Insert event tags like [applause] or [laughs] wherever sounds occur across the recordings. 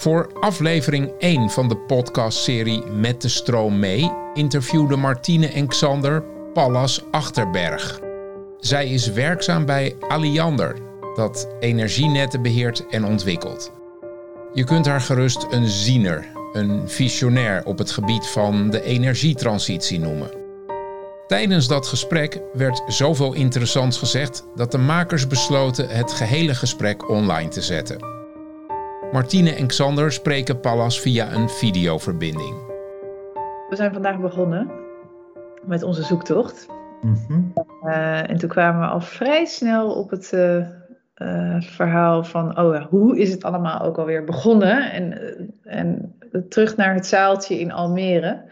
Voor aflevering 1 van de podcastserie Met de stroom mee interviewden Martine en Xander Pallas Achterberg. Zij is werkzaam bij Alliander, dat energienetten beheert en ontwikkelt. Je kunt haar gerust een ziener, een visionair op het gebied van de energietransitie noemen. Tijdens dat gesprek werd zoveel interessants gezegd dat de makers besloten het gehele gesprek online te zetten. Martine en Xander spreken Pallas via een videoverbinding. We zijn vandaag begonnen met onze zoektocht. Mhm. Eh, en toen kwamen we al vrij snel op het uh, uh, verhaal van, oh ja, hoe is het allemaal ook alweer begonnen? En, en terug naar het zaaltje in Almere.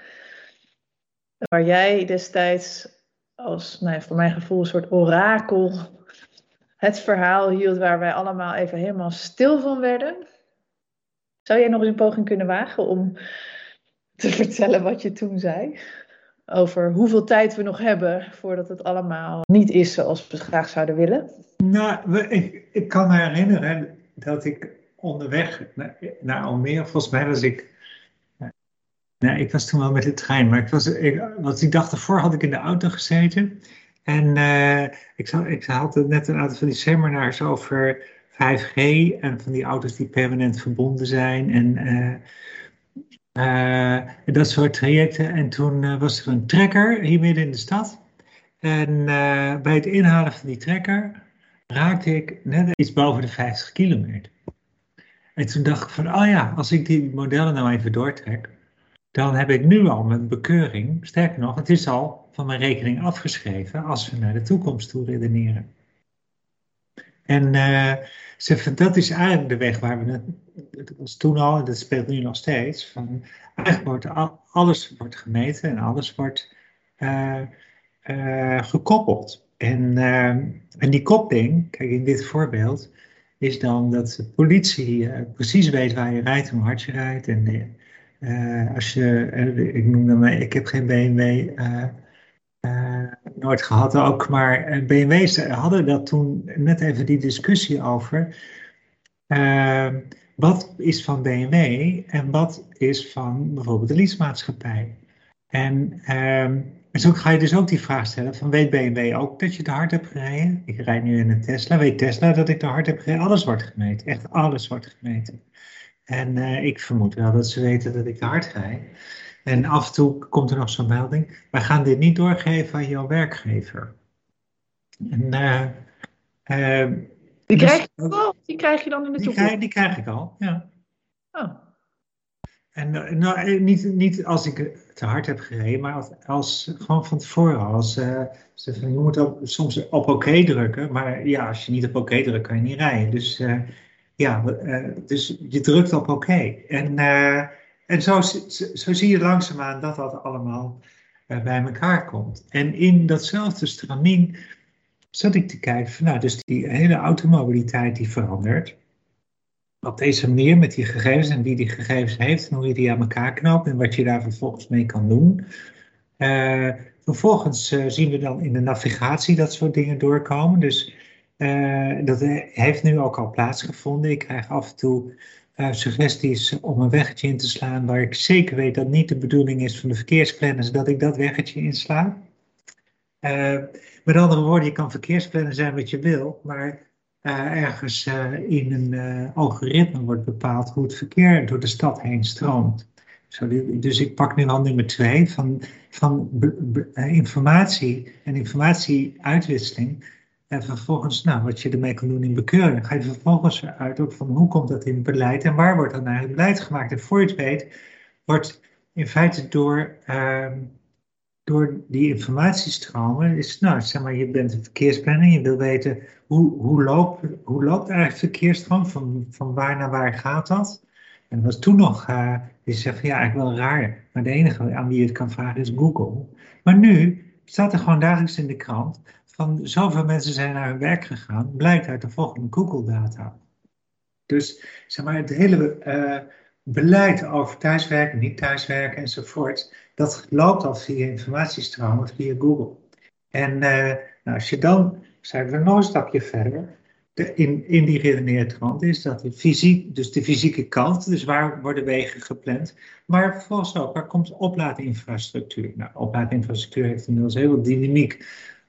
Waar jij destijds als, nou ja, voor mijn gevoel, een soort orakel het verhaal hield waar wij allemaal even helemaal stil van werden. Zou jij nog eens een poging kunnen wagen om te [laughs] vertellen wat je toen zei? Over hoeveel tijd we nog hebben voordat het allemaal niet is zoals we graag zouden willen? Nou, ik, ik kan me herinneren dat ik onderweg naar, Almere, volgens mij was ik Nee, ik was toen wel met de trein, maar ik was, ik, wat ik dacht ervoor had ik in de auto gezeten. En uh, ik, zag, ik had net een aantal van die seminars over 5G en van die auto's die permanent verbonden zijn en uh, dat soort trajecten. En toen was er een trekker hier midden in de stad. En bij het inhalen van die trekker raakte ik net iets boven de 50 kilometer. En toen dacht ik van, oh ja, als ik die modellen nou even doortrek, dan heb ik nu al mijn bekeuring, sterker nog, het is al van mijn rekening afgeschreven als we naar de toekomst toe redeneren. En uh, ze, dat is eigenlijk de weg waar we, het was toen al en dat speelt nu nog steeds, van eigenlijk wordt alles wordt gemeten en alles wordt uh, uh, gekoppeld. En, en die koppeling, kijk in dit voorbeeld, is dan dat de politie precies weet waar je rijdt, hoe hard je rijdt en als je, ik noemde me, ik heb geen BMW nooit gehad ook, maar BMW's hadden dat toen net even die discussie over. wat is van BMW en wat is van bijvoorbeeld de leasemaatschappij? En zo ga je dus ook die vraag stellen van weet BMW ook dat je te hard hebt gereden? Ik rijd nu in een Tesla. Weet Tesla dat ik te hard heb gereden? Alles wordt gemeten. Echt alles wordt gemeten. En ik vermoed wel dat ze weten dat ik te hard ga. En af en toe komt er nog zo'n melding. Wij gaan dit niet doorgeven aan jouw werkgever. En, uh, uh, die, dus, krijg je al, die krijg je dan in de toekomst? Die krijg, die krijg ik al, ja. Oh. En nou, niet, niet als ik te hard heb gereden, maar als, als gewoon van tevoren. Als, uh, je moet ook soms op oké drukken, maar ja, als je niet op oké drukt, kan je niet rijden. Dus ja, dus je drukt op oké. En, en zo, zo, zie je langzaamaan dat dat allemaal uh, bij elkaar komt. En in datzelfde stramien zat ik te kijken van, nou, dus die hele automobiliteit die verandert. Op deze manier met die gegevens en wie die gegevens heeft en hoe je die aan elkaar knoopt en wat je daar vervolgens mee kan doen. vervolgens zien we dan in de navigatie dat soort dingen doorkomen. Dus dat heeft nu ook al plaatsgevonden. Ik krijg af en toe uh, suggesties om een weggetje in te slaan waar ik zeker weet dat niet de bedoeling is van de verkeersplanners dat ik dat weggetje insla. Uh, met andere woorden, je kan verkeersplanner zijn wat je wil, maar ergens in een algoritme wordt bepaald hoe het verkeer door de stad heen stroomt. Dus ik pak nu al nummer twee van, van informatie en informatieuitwisseling en vervolgens, nou, wat je ermee kan doen in bekeuring, ga je vervolgens uit ook van hoe komt dat in het beleid en waar wordt dan eigenlijk beleid gemaakt. En voor je het weet, wordt in feite door, uh, door die informatiestromen, is, nou, zeg maar, je bent een verkeersplanner, je wil weten hoe, hoe, loopt, hoe loopt eigenlijk het verkeersstroom, van, van waar naar waar gaat dat? En dat was toen nog, uh, je zegt van ja, eigenlijk wel raar, maar de enige aan wie je het kan vragen is Google. Maar nu staat er gewoon dagelijks in de krant van zoveel mensen zijn naar hun werk gegaan, blijkt uit de volgende Google-data. Dus zeg maar, het hele uh, beleid over thuiswerken, niet thuiswerken enzovoort, dat loopt al via informatiestromen, via Google. En uh, nou, als je dan, zijn we nog een stapje verder, de, in, in die redeneertrand is dat de fysiek, dus de fysieke kant, dus waar worden wegen gepland, maar vervolgens ook, waar komt oplaadinfrastructuur? Nou, oplaadinfrastructuur heeft inmiddels heel veel dynamiek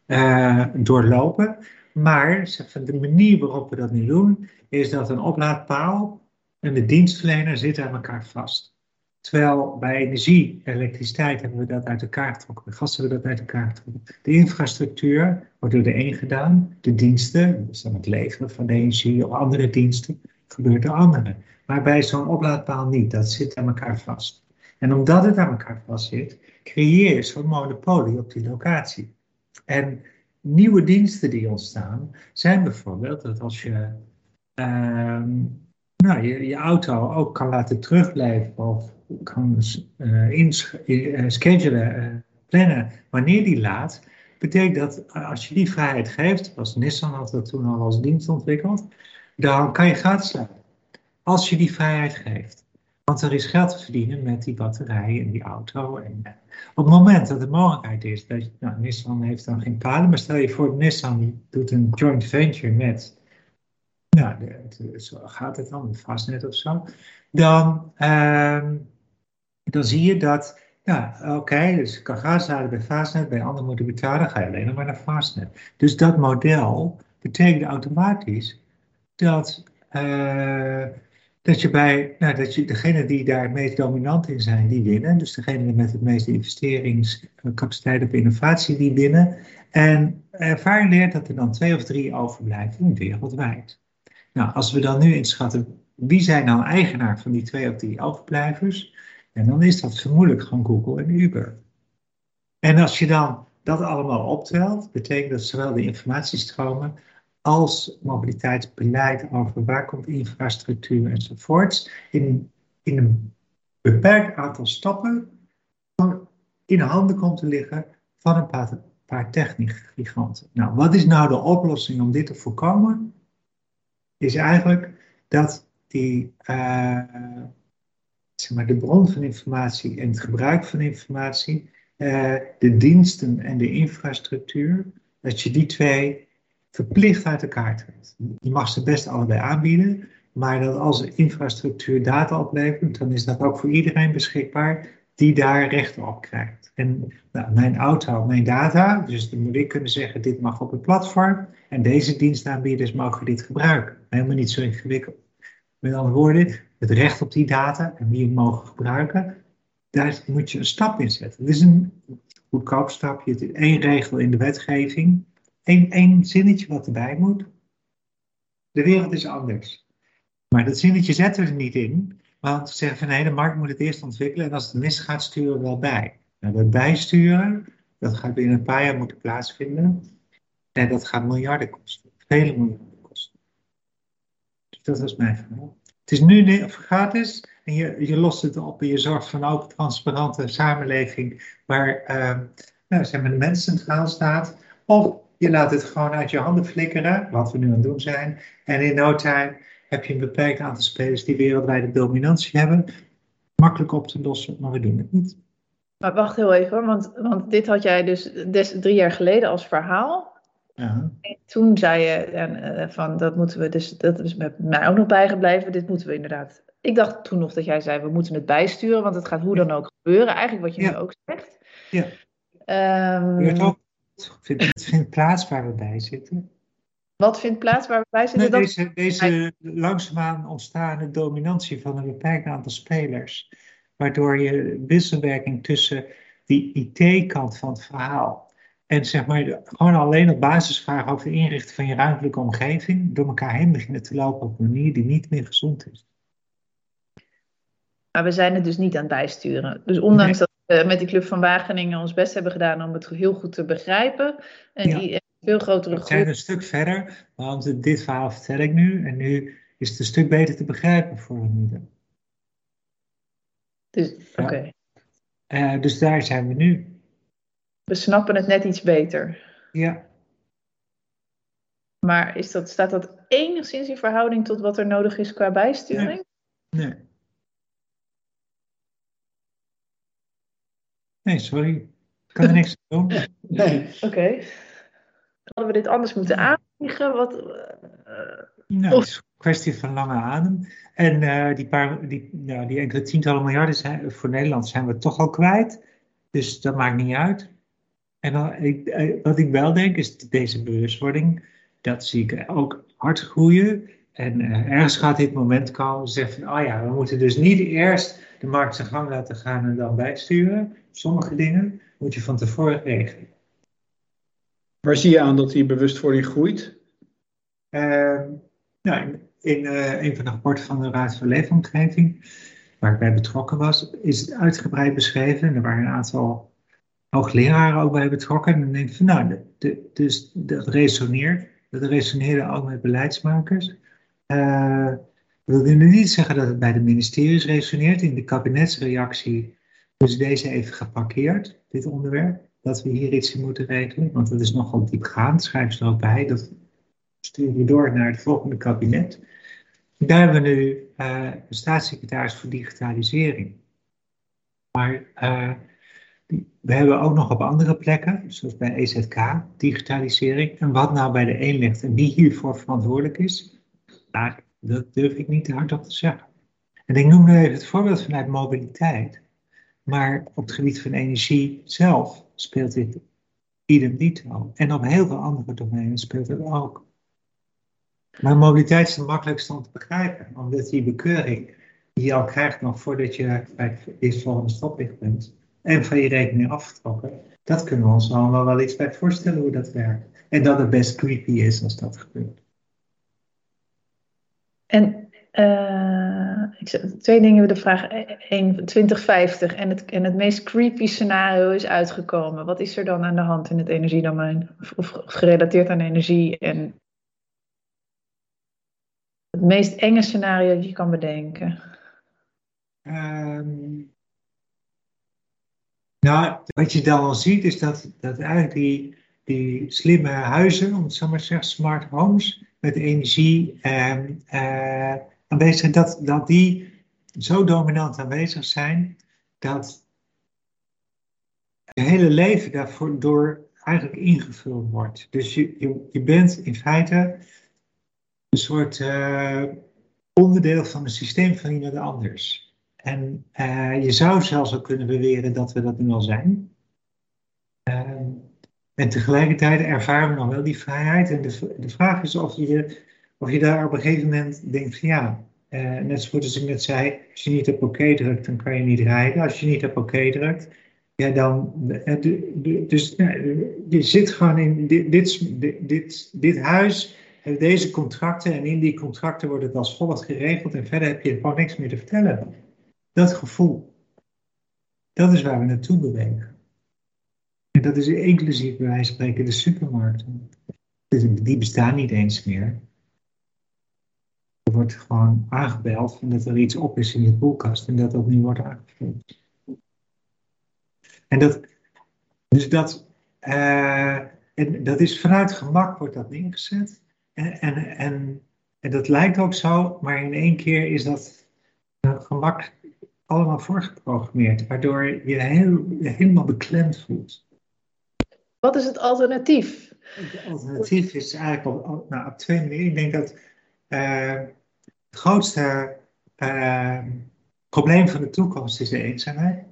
uh, doorlopen, maar de manier waarop we dat nu doen, is dat een oplaadpaal en de dienstverlener zitten aan elkaar vast. Terwijl bij energie, elektriciteit hebben we dat uit elkaar getrokken. Bij gas hebben we dat uit elkaar getrokken. De infrastructuur wordt door de een gedaan. De diensten, dus dan het leveren van de energie of andere diensten, gebeurt door anderen. Maar bij zo'n oplaadpaal niet. Dat zit aan elkaar vast. En omdat het aan elkaar vast zit, creëer je zo'n monopolie op die locatie. En nieuwe diensten die ontstaan, zijn bijvoorbeeld dat als je ehm, nou, je, je auto ook kan laten terugblijven of kan uh, schedulen, uh, plannen wanneer die laat, betekent dat als je die vrijheid geeft, als Nissan had dat toen al als dienst ontwikkeld, dan kan je gratis laden. Als je die vrijheid geeft. Want er is geld te verdienen met die batterij en die auto. En, op het moment dat de mogelijkheid is, dat je, nou, Nissan heeft dan geen palen, maar stel je voor, Nissan doet een joint venture met ja, zo gaat het dan, Fastnet of zo, dan, uh, dan zie je dat, ja, oké, dus ik kan bij Fastnet, bij anderen moeten betalen, ga je alleen nog maar naar Fastnet. Dus dat model betekent automatisch dat, uh, dat je bij, nou, dat je degene die daar het meest dominant in zijn, die winnen. Dus degene met het meeste investeringscapaciteit op innovatie, die winnen. En ervaring leert dat er dan twee of drie overblijven wereldwijd. Nou, als we dan nu inschatten wie zijn nou eigenaar van die twee of drie overblijvers, en dan is dat vermoedelijk gewoon Google en Uber. En als je dan dat allemaal optelt, betekent dat zowel de informatiestromen als mobiliteitsbeleid over waar komt infrastructuur enzovoorts in, in een beperkt aantal stappen in handen komt te liggen van een paar, paar techniekgiganten. Nou, wat is nou de oplossing om dit te voorkomen? is eigenlijk dat die, uh, zeg maar, de bron van informatie en het gebruik van informatie, uh, de diensten en de infrastructuur, dat je die twee verplicht uit elkaar trekt. Je mag ze best allebei aanbieden, maar dat als de infrastructuur data oplevert, dan is dat ook voor iedereen beschikbaar die daar recht op krijgt. En nou, mijn auto, mijn data, dus dan moet ik kunnen zeggen, dit mag op het platform en deze dienstaanbieders mogen dit gebruiken. Helemaal niet zo ingewikkeld. Met andere woorden, het recht op die data en wie het mogen gebruiken, daar moet je een stap in zetten. Het is een goedkoop stapje, het is één regel in de wetgeving, Eén, zinnetje wat erbij moet. De wereld is anders. Maar dat zinnetje zetten we er niet in, want we zeggen van nee, de markt moet het eerst ontwikkelen en als het misgaat sturen we wel bij. Nou, dat bijsturen, dat gaat binnen een paar jaar moeten plaatsvinden. En dat gaat miljarden kosten. Vele miljarden kosten. Dus dat was mijn verhaal. Het is nu gratis en je, je lost het op en je zorgt voor een open, transparante samenleving waar uh, nou, zeg maar de mens centraal staat. Of je laat het gewoon uit je handen flikkeren, wat we nu aan het doen zijn. En in no time heb je een beperkt aantal spelers die wereldwijde dominantie hebben. Makkelijk op te lossen, maar we doen het niet. Maar wacht heel even, want, want dit had jij dus des, drie jaar geleden als verhaal. Ja. En toen zei je en, uh, van dat moeten we dus, dat is met mij ook nog bijgebleven, dit moeten we inderdaad. Ik dacht toen nog dat jij zei we moeten het bijsturen, want het gaat hoe dan ook gebeuren, eigenlijk wat je nu ook zegt. Ja. Um, ook, het vindt plaats waar we bij zitten. Wat vindt plaats waar we bij zitten? Nee, deze, deze langzaamaan ontstaande dominantie van een beperkt aantal spelers waardoor je wisselwerking tussen die IT-kant van het verhaal en zeg maar gewoon alleen op basisvragen over de inrichten van je ruimtelijke omgeving door elkaar heen beginnen te lopen op een manier die niet meer gezond is. Maar we zijn het dus niet aan het bijsturen. Dus ondanks dat we met die Club van Wageningen ons best hebben gedaan om het heel goed te begrijpen. En die veel grotere groep. We zijn een stuk verder, want dit verhaal vertel ik nu. En nu is het een stuk beter te begrijpen voor een dus, oké. Eh, dus daar zijn we nu. We snappen het net iets beter. Ja. Maar is dat, staat dat enigszins in verhouding tot wat er nodig is qua bijsturing? Nee. Nee, nee sorry. Ik kan er niks aan doen. [laughs] Nee. Oké. Hadden we dit anders moeten aan? vliegen? Wat, nou, het is een kwestie van lange adem. En die, paar, die, nou, die enkele tientallen miljarden zijn, voor Nederland zijn we toch al kwijt. Dus dat maakt niet uit. En dan, ik, wat ik wel denk is deze bewustwording, dat zie ik ook hard groeien. En uh, ergens gaat dit moment komen, zeggen van, oh ja, we moeten dus niet eerst de markt zijn gang laten gaan en dan bijsturen. Sommige dingen moet je van tevoren regelen. Waar zie je aan dat die bewustwording groeit? Uh, nou, in uh, een van de rapporten van de Raad voor Leefomgeving, waar ik bij betrokken was, is het uitgebreid beschreven. Er waren een aantal hoogleraren ook bij betrokken. En dan denk ik van, nou, de, dus dat resoneert. Dat resoneerde ook met beleidsmakers. Uh, we willen niet zeggen dat het bij de ministeries resoneert. In de kabinetsreactie is deze even geparkeerd, dit onderwerp. Dat we hier iets in moeten regelen, want dat is nogal diepgaand. Schrijf ze ook bij. Dat sturen we door naar het volgende kabinet. Daar hebben we nu uh, staatssecretaris voor digitalisering. Maar uh, we hebben ook nog op andere plekken, zoals bij EZK, digitalisering. En wat nou bij de een ligt en wie hiervoor verantwoordelijk is, daar dat durf ik niet te hardop te zeggen. En ik noem nu even het voorbeeld vanuit mobiliteit. Maar op het gebied van energie zelf speelt dit idem dito. En op heel veel andere domeinen speelt het ook. Maar mobiliteit is het makkelijkste om te begrijpen. Omdat die bekeuring die je al krijgt nog voordat je bij het eerstvolgende stoplicht bent. En van je rekening afgetrokken. Dat kunnen we ons allemaal wel iets bij voorstellen hoe dat werkt. En dat het best creepy is als dat gebeurt. En uh, ik, twee dingen de vraag. Eén, 2050 en het, en het meest creepy scenario is uitgekomen. Wat is er dan aan de hand in het energiedomein? Of, of gerelateerd aan energie en het meest enge scenario dat je kan bedenken? Um, nou, wat je dan al ziet is dat, dat eigenlijk die, die slimme huizen, om het zo maar te zeggen, smart homes, met energie uh, aanwezig, dat, dat die zo dominant aanwezig zijn dat je hele leven daarvoor door eigenlijk ingevuld wordt. Dus je, je, je bent in feite een soort uh, onderdeel van een systeem van iemand anders. En uh, je zou zelfs ook kunnen beweren dat we dat nu al zijn. Uh, en tegelijkertijd ervaren we nog wel die vrijheid. En de, de vraag is of je, of je daar op een gegeven moment denkt van ja, uh, net zoals ik net zei, als je niet op oké drukt, dan kan je niet rijden. Als je niet op oké drukt, ja dan, uh, dus je zit gewoon in dit, dit, dit, dit huis, heeft deze contracten en in die contracten wordt het als volgt geregeld en verder heb je gewoon niks meer te vertellen. Dat gevoel, dat is waar we naartoe bewegen. En dat is inclusief bij wijze van spreken de supermarkten. Die bestaan niet eens meer. Er wordt gewoon aangebeld dat er iets op is in je koelkast en dat dat nu wordt aangevuld. En dat, dus dat, uh, en dat is vanuit gemak wordt dat neergezet. En, en, en, en dat lijkt ook zo, maar in één keer is dat gemak allemaal voorgeprogrammeerd, waardoor je heel, helemaal beklemd voelt. Wat is het alternatief? Het alternatief is eigenlijk op, nou, op twee manieren. Ik denk dat uh, het grootste uh, probleem van de toekomst is de eenzaamheid.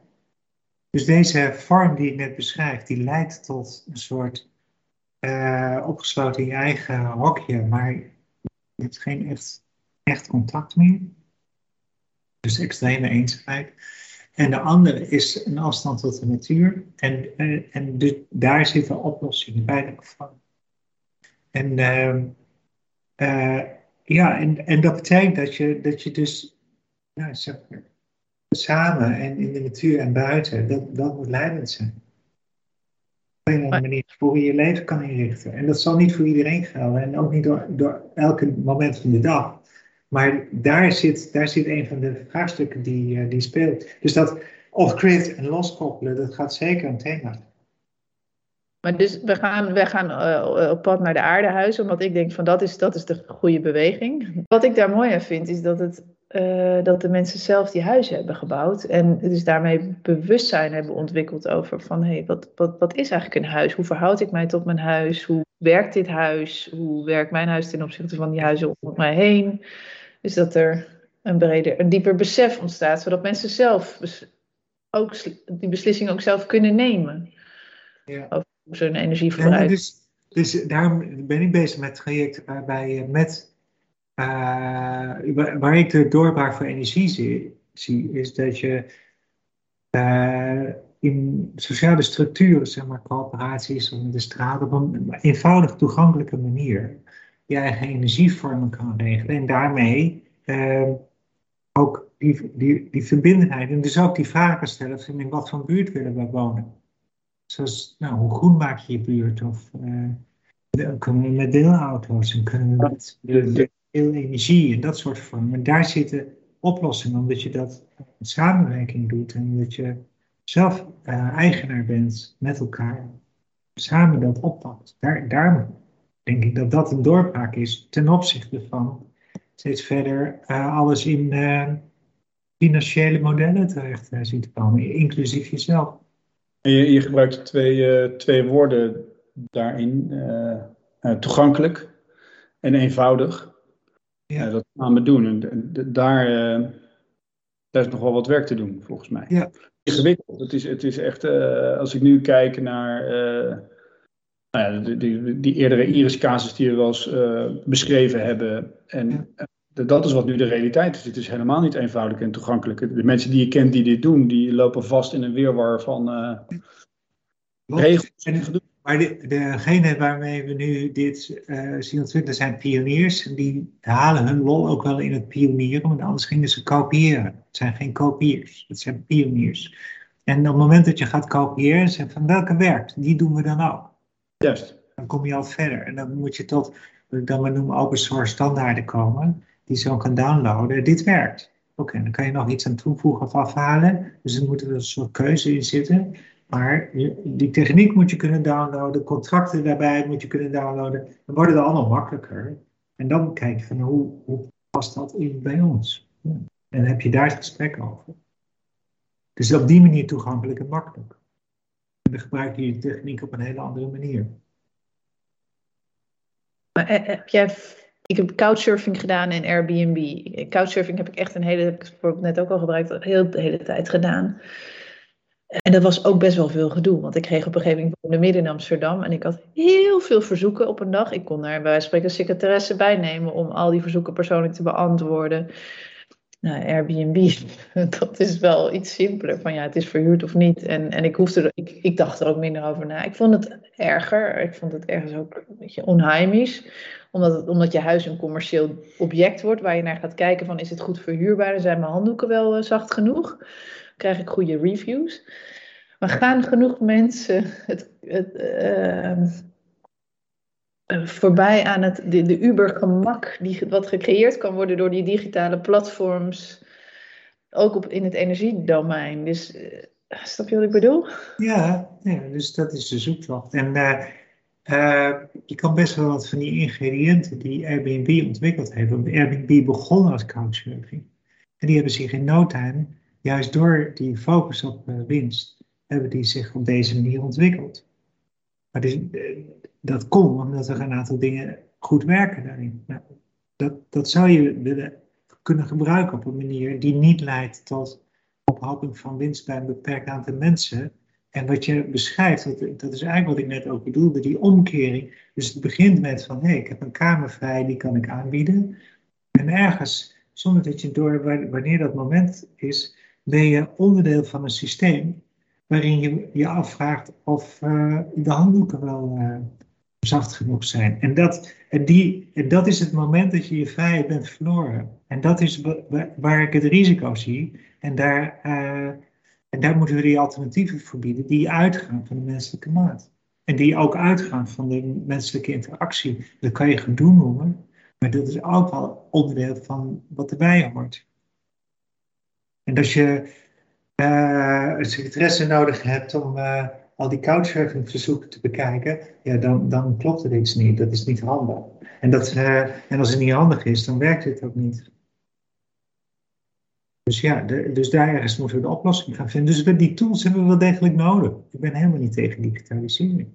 Dus deze vorm die ik net beschrijf, die leidt tot een soort uh, opgesloten in je eigen hokje, maar je hebt geen echt, echt contact meer. Dus extreme eenzaamheid. En de andere is een afstand tot de natuur. En, en, en dus daar zitten oplossingen bij gevallen. En uh, uh, ja, en, en dat betekent dat je, dat je dus nou, samen en in de natuur en buiten, dat, dat moet leidend zijn. Op een manier voor je je leven kan inrichten. En dat zal niet voor iedereen gelden en ook niet door, door elke moment van de dag. Maar daar zit, daar zit een van de vraagstukken die, uh, die speelt. Dus dat off-grid en loskoppelen, dat gaat zeker een thema maar dus we gaan, we gaan uh, op pad naar de aardehuis, omdat ik denk van dat is, dat is de goede beweging. Wat ik daar mooi aan vind, is dat het eh, dat de mensen zelf die huizen hebben gebouwd. En dus daarmee bewustzijn hebben ontwikkeld over van hé, hey, wat, wat, wat is eigenlijk een huis? Hoe verhoud ik mij tot mijn huis? Hoe werkt dit huis? Hoe werkt mijn huis ten opzichte van die huizen om mij heen? Dus dat er een breder, een dieper besef ontstaat, zodat mensen zelf ook die beslissing ook zelf kunnen nemen. Ja. Over hoe ze hun energie verbruiken. dus, dus daarom ben ik bezig met trajecten waarbij je met waar ik de doorbraak voor energie zie, is dat je uh, in sociale structuren, zeg maar coöperaties of de straat, op een eenvoudig toegankelijke manier je eigen energievormen kan regelen. En daarmee uh, ook die, die, die verbindenheid en dus ook die vragen stellen van in wat voor buurt willen we wonen. Zoals, nou, hoe groen maak je je buurt? Of kunnen we met deelauto's en kunnen we met veel energie en dat soort vormen. Maar daar zitten oplossingen, omdat je dat in samenwerking doet en dat je zelf uh, eigenaar bent met elkaar, samen dat oppakt. Daar, daar denk ik dat dat een doorbraak is ten opzichte van steeds verder uh, alles in uh, financiële modellen terecht zien komen, inclusief jezelf. En je, je gebruikt twee, twee woorden daarin, toegankelijk en eenvoudig. Ja. dat gaan we doen. En daar, uh, daar is nog wel wat werk te doen, volgens mij. Ja. Ingewikkeld. Het is, het is echt, uh, als ik nu kijk naar uh, nou ja, die, die, die, eerdere Iris-casus die we wel eens beschreven hebben. En dat is wat nu de realiteit is. Het is helemaal niet eenvoudig en toegankelijk. De mensen die je kent die dit doen, die lopen vast in een weerwar van regels en gedoe. Maar de, degene waarmee we nu dit uh, zien ontwikkelen zijn pioniers. Die halen hun lol ook wel in het pionieren, want anders gingen ze kopiëren. Het zijn geen kopiers, het zijn pioniers. En op het moment dat je gaat kopiëren, zeg van welke werkt, die doen we dan ook. Juist. Dan kom je al verder. En dan moet je tot, wat ik dan maar noem, open source standaarden komen, die zo kan downloaden. Dit werkt. Oké, dan kan je nog iets aan toevoegen of afhalen. Dus er moet er een soort keuze in zitten. Maar die techniek moet je kunnen downloaden, contracten daarbij moet je kunnen downloaden. Dan worden het allemaal makkelijker. En dan kijk je van hoe, past dat in bij ons? En dan heb je daar het gesprek over. Dus op die manier toegankelijk en makkelijk. En dan gebruik je de techniek op een hele andere manier. Maar eh, heb jij ik heb couchsurfing gedaan en Airbnb. Couchsurfing heb ik echt een hele, heb ik net ook al gebruikt, heel de hele tijd gedaan. En dat was ook best wel veel gedoe, want ik kreeg op een gegeven moment de midden in Amsterdam en ik had heel veel verzoeken op een dag. Ik kon daar bij spreken secretaresse bij nemen om al die verzoeken persoonlijk te beantwoorden. Nou, Airbnb, [laughs] dat is wel iets simpeler. Van ja, het is verhuurd of niet. En, en ik, hoefde ik, ik dacht er ook minder over na. Ik vond het erger. Ik vond het ergens ook een beetje onheimisch. Omdat, het, omdat je huis een commercieel object wordt waar je naar gaat kijken van is het goed verhuurbaar? Zijn mijn handdoeken wel uh, zacht genoeg? Krijg ik goede reviews. Maar gaan genoeg mensen het, het ehm, eh, voorbij aan het, de, de Uber-gemak die wat gecreëerd kan worden door die digitale platforms, ook op, in het energiedomein. Dus uh, snap je wat ik bedoel? Ja, ja, dus dat is de zoektocht. En uh, je kan best wel wat van die ingrediënten die Airbnb ontwikkeld heeft. Want Airbnb begon als couchsurfing. En die hebben zich in no time juist door die focus op uh, winst hebben die zich op deze manier ontwikkeld. Maar dus, dat komt omdat er een aantal dingen goed werken daarin. Nou, dat, dat zou je kunnen gebruiken op een manier die niet leidt tot ophoping van winst bij een beperkt aantal mensen. En wat je beschrijft, dat, dat is eigenlijk wat ik net ook bedoelde, die omkering. Dus het begint met van, hé, hey, ik heb een kamer vrij, die kan ik aanbieden. En ergens, zonder dat je door wanneer dat moment is, ben je onderdeel van een systeem waarin je je afvraagt of uh, de handdoeken wel uh, zacht genoeg zijn. En dat, en, die, en dat is het moment dat je je vrijheid bent verloren. En dat is waar ik het risico zie. En daar, uh, en daar moeten we die alternatieven voor bieden die uitgaan van de menselijke maat. En die ook uitgaan van de menselijke interactie. Dat kan je gedoe noemen, maar dat is ook wel onderdeel van wat erbij hoort. En als je uh, secretaresse nodig hebt om uh, al die couchsurfing verzoeken te bekijken, ja, dan, dan klopt er iets niet. Dat is niet handig. En, dat, uh, en als het niet handig is, dan werkt het ook niet. Dus ja, dus daar ergens moeten we de oplossing gaan vinden. Dus die tools hebben we wel degelijk nodig. Ik ben helemaal niet tegen digitalisering.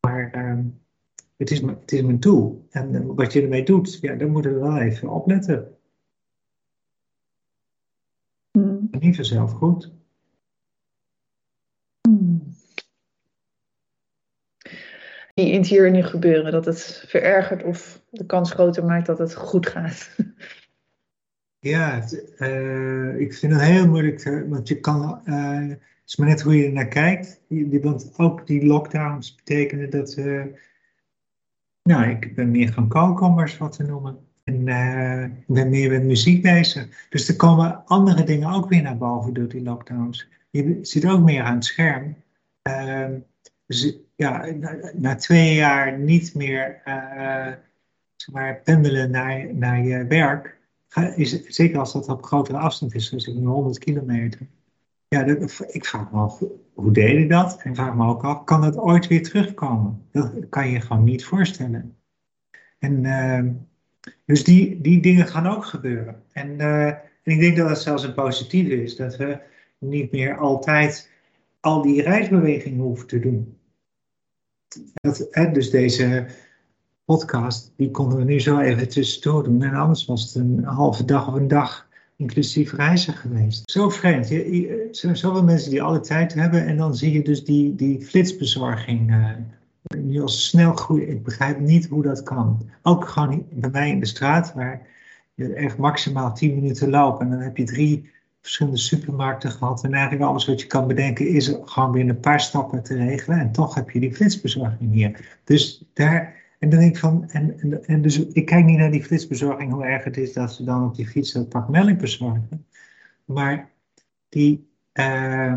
Maar ehm, het, is, het is mijn tool. En eh, wat je ermee doet, ja, daar moeten we wel even opletten. Mm. Niet vanzelf goed. In het hier en nu gebeuren, dat het verergert of de kans groter maakt dat het goed gaat. [laughs] Ja, uh, ik vind het heel moeilijk, eh, want je kan, uh, het is maar net hoe je er naar kijkt. Je, want ook die lockdowns betekenen dat, uh, nou, ik ben meer gaan eens wat te noemen. En ik ben meer met muziek bezig. Dus er komen andere dingen ook weer naar boven door die lockdowns. Je zit ook meer aan het scherm. Ehm, dus ja, na, twee jaar niet meer zeg maar, pendelen naar, naar je werk is, zeker als dat op grotere afstand is, ik nu 100 kilometer. Ja, ik vraag me af, hoe deed ik dat? En ik vraag me ook af, kan dat ooit weer terugkomen? Dat kan je gewoon niet voorstellen. En uh, dus die, die dingen gaan ook gebeuren. En, uh, en ik denk dat het zelfs een positieve is, dat we niet meer altijd al die reisbewegingen hoeven te doen. Dat, dus deze podcast, die konden we nu zo even tussendoor doen. En anders was het een halve dag of een dag inclusief reizen geweest. Zo vreemd. Er zijn zoveel mensen die alle tijd hebben en dan zie je dus die, die flitsbezorging uh, al snel groeien. Ik begrijp niet hoe dat kan. Ook gewoon bij mij in de straat, waar je echt maximaal 10 minuten loopt en dan heb je drie verschillende supermarkten gehad. En eigenlijk alles wat je kan bedenken is gewoon binnen een paar stappen te regelen. En toch heb je die flitsbezorging hier. Dus daar en dan denk ik van, en, en, en, dus ik kijk niet naar die flitsbezorging, hoe erg het is dat ze dan op die fiets dat bezorgen. Maar die, uh,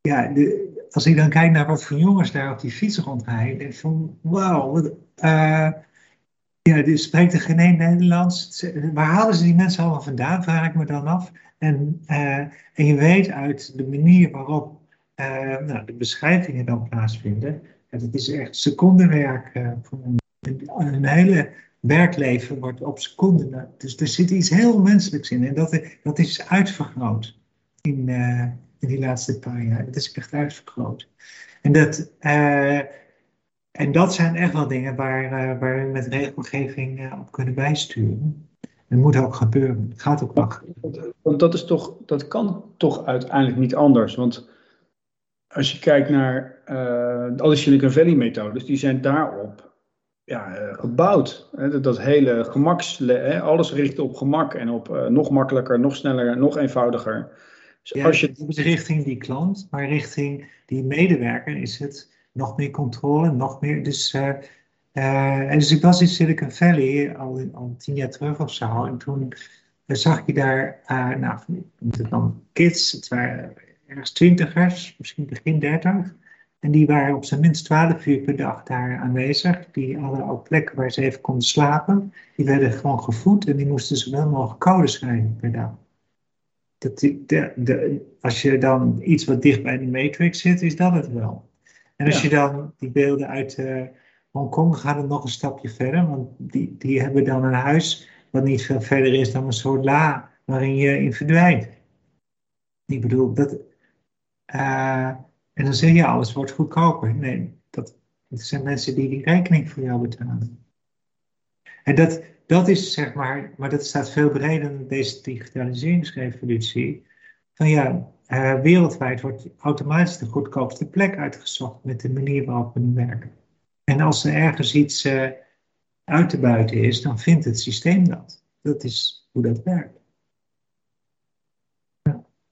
ja, de, als ik dan kijk naar wat voor jongens daar op die fiets rondrijden, denk ik van, wauw, uh, ja, die spreekt geen Nederlands. Waar halen ze die mensen allemaal vandaan, vraag ik me dan af. En, uh, en je weet uit de manier waarop uh, nou, de beschrijvingen dan plaatsvinden, het is echt secondenwerk. Uh, een, hele werkleven wordt op seconden. Dus er zit iets heel menselijks in. En dat, dat is uitvergroot in, in die laatste paar jaar. Dat is echt uitvergroot. En dat, uh, en dat zijn echt wel dingen waar, waar we met regelgeving op kunnen bijsturen. Dat moet ook gebeuren. Het gaat ook wachten. Want dat, is toch, dat kan toch uiteindelijk niet anders. Want als je kijkt naar al die Silicon Valley methodes, die zijn daarop ja, gebouwd. Dat, dat, hele gemaks, alles richt op gemak en op nog makkelijker, nog sneller, nog eenvoudiger. Dus ja, als je... richting die klant, maar richting die medewerker is het nog meer controle, nog meer. Dus, en dus ik was in Silicon Valley al, al tien jaar terug of zo. En toen zag je daar, nou, dan kids, het waren ergens twintigers, misschien begin dertig. En die waren op zijn minst twaalf uur per dag daar aanwezig. Die hadden ook plekken waar ze even konden slapen. Die werden gewoon gevoed en die moesten zoveel mogelijk code schrijven per dag. Dat de, de, als je dan iets wat dicht bij de matrix zit, is dat het wel. En als je dan die beelden uit uh, Hongkong gaat het nog een stapje verder, want die, die hebben dan een huis wat niet veel verder is dan een soort la waarin je in verdwijnt. Ik bedoel, dat, uh, en dan zeg je, alles wordt goedkoper. Nee, dat, dat zijn mensen die die rekening voor jou betalen. En dat, dat is zeg maar, maar dat staat veel breder dan deze digitaliseringsrevolutie. Van ja, uh, wereldwijd wordt automatisch de goedkoopste plek uitgezocht met de manier waarop we werken. En als er ergens iets uh, uit te buiten is, dan vindt het systeem dat. Dat is hoe dat werkt.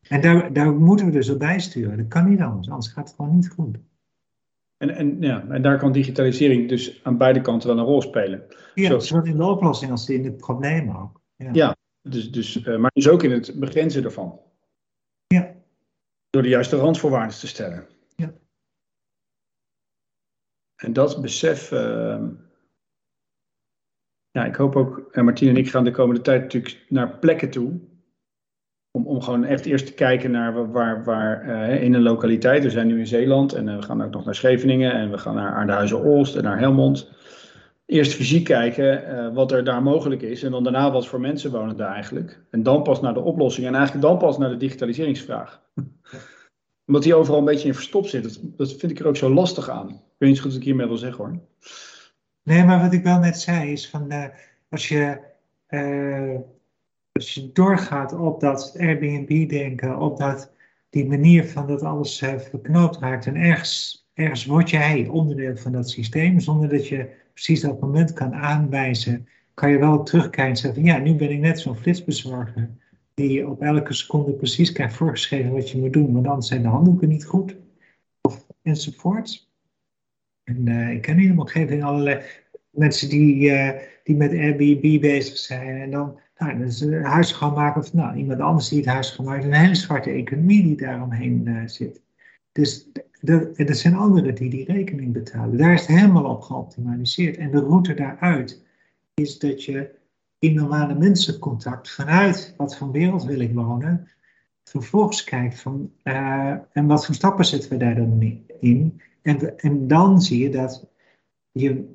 En daar, daar moeten we dus op bijsturen. Dat kan niet anders, anders gaat het gewoon niet goed. En, en, ja, en daar kan digitalisering dus aan beide kanten wel een rol spelen. Ja, zowel in de oplossing als in het probleem ook. Ja, ja dus, dus, uh, maar dus ook in het begrenzen ervan. Ja. Door de juiste randvoorwaarden te stellen. Ja. En dat besef. Uh, ja, ik hoop ook, en Martien en ik gaan de komende tijd natuurlijk naar plekken toe om, om gewoon echt eerst te kijken naar waar, waar uh, in een lokaliteit. We zijn nu in Zeeland en uh, we gaan ook nog naar Scheveningen en we gaan naar Aardehuizen-Olst en naar Helmond. eerst fysiek kijken uh, wat er daar mogelijk is. En dan daarna wat voor mensen wonen daar eigenlijk. En dan pas naar de oplossing. En eigenlijk dan pas naar de digitaliseringsvraag. [laughs] Omdat die overal een beetje in verstopt zit. Dat, vind ik er ook zo lastig aan. Ik weet niet goed wat ik hiermee wil zeggen hoor. Nee, maar wat ik wel net zei is van als je als je doorgaat op dat Airbnb-denken, op dat, die manier van dat alles uh, verknoopt raakt. En ergens, ergens word jij onderdeel van dat systeem, zonder dat je precies dat moment kan aanwijzen, kan je wel terugkijken en zeggen ja, nu ben ik net zo'n flitsbezorger die op elke seconde precies krijgt voorgeschreven wat je moet doen, want anders zijn de handboeken niet goed, of enzovoort. En uh, ik ken in de omgeving allerlei mensen die, uh, die met Airbnb bezig zijn. En dan nou, dus huis gaan maken of nou, iemand anders die het huis gaat maken. Een hele zwarte economie die daaromheen uh, zit. Dus er zijn anderen die die rekening betalen. Daar is het helemaal op geoptimaliseerd. En de route daaruit is dat je in normale mensencontact vanuit wat voor wereld wil ik wonen, vervolgens kijkt van uh, en wat voor stappen zetten we daar dan in. En, en dan zie je dat je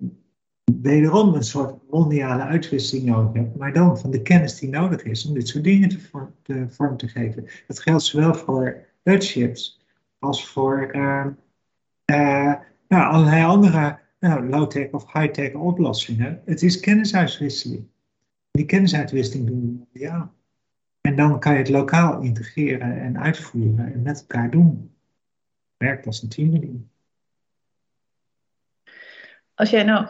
wederom een soort mondiale uitwisseling nodig hebt, maar dan van de kennis die nodig is om dit soort dingen te vorm te, geven. Dat geldt zowel voor Earthships als voor uh, uh, nou, allerlei andere nou, low-tech of high-tech oplossingen. Het is kennisuitwisseling. Die kennisuitwisseling doen we mondiaal. En dan kan je het lokaal integreren en uitvoeren en met elkaar doen. Werkt als een team. Als jij nou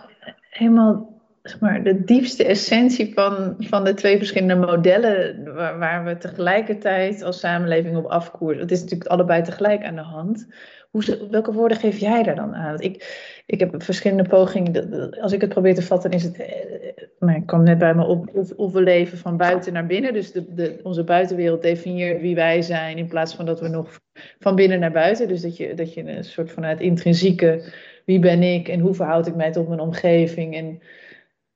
helemaal zeg maar, de diepste essentie van, van de twee verschillende modellen waar, we tegelijkertijd als samenleving op afkoersen. Het is natuurlijk allebei tegelijk aan de hand. Hoe, welke woorden geef jij daar dan aan? Ik, ik heb verschillende pogingen. Als ik het probeer te vatten, is het. Eh, maar ik kwam net bij me op of, of we leven van buiten naar binnen. Dus de, de, onze buitenwereld definieert wie wij zijn, in plaats van dat we nog van binnen naar buiten. Dus dat je, dat je een soort vanuit intrinsieke wie ben ik en hoe verhoud ik mij tot mijn omgeving. En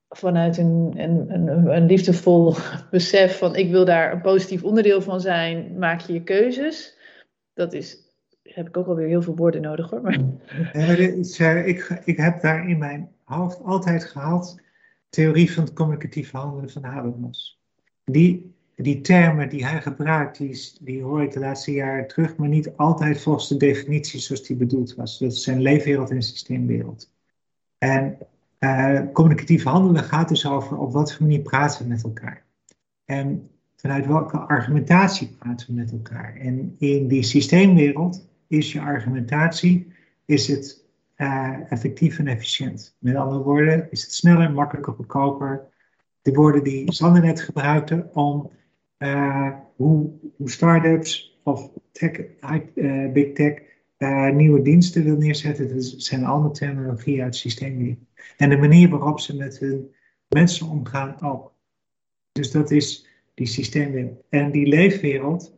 vanuit een, een, een, een liefdevol [laughs] besef van ik wil daar een positief onderdeel van zijn, maak je je keuzes. Dat is, heb ik ook alweer heel veel woorden nodig hoor. Maar... ik, ik heb daar in mijn hoofd altijd gehad theorie van het communicatieve handelen van Habermas. Die die termen die hij gebruikt, die, die hoor ik de laatste jaren terug, maar niet altijd volgens de definitie zoals die bedoeld was. Dat zijn leefwereld en systeemwereld. En uh, communicatief handelen gaat dus over op wat voor manier praten we met elkaar. En vanuit welke argumentatie praten we met elkaar. En in die systeemwereld is je argumentatie, is het uh, effectief en efficiënt. Met andere woorden, is het sneller, makkelijker, goedkoper. De woorden die Sander net gebruikte om uh, hoe, hoe start-ups of tech, uh, big tech uh, nieuwe diensten wil neerzetten. Dat zijn allemaal terminologie uit systeemwereld. En de manier waarop ze met hun mensen omgaan ook. Dus dat is die systeemwereld. En die leefwereld,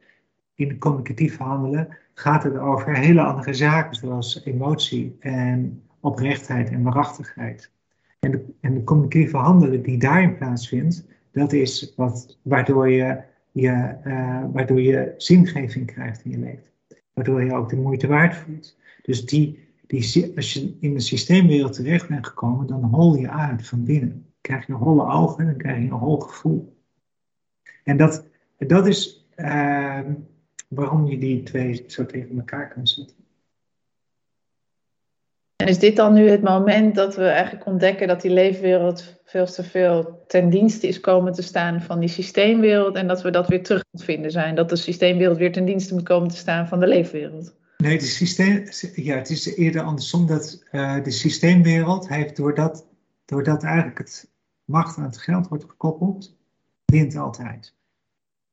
in de communicatieve handelen, gaat het over hele andere zaken, zoals emotie en oprechtheid en waarachtigheid. En de, en de communicatieve handelen die daarin plaatsvindt, dat is wat, waardoor je je, uh, waardoor je zingeving krijgt in je leven. Waardoor je ook de moeite waard voelt. Dus die, die, als je in de systeemwereld terecht bent gekomen, dan hol je uit van binnen. Dan krijg je holle ogen en dan krijg je een hol gevoel. En dat, dat is uh, waarom je die twee zo tegen elkaar kan zetten. En is dit dan nu het moment dat we eigenlijk ontdekken dat die leefwereld veel te veel ten dienste is komen te staan van die systeemwereld en dat we dat weer terug moeten vinden zijn? Dat de systeemwereld weer ten dienste moet komen te staan van de leefwereld? Nee, de systeem, ja, het is eerder andersom dat uh, de systeemwereld heeft doordat, doordat eigenlijk het macht aan het geld wordt gekoppeld, wint altijd.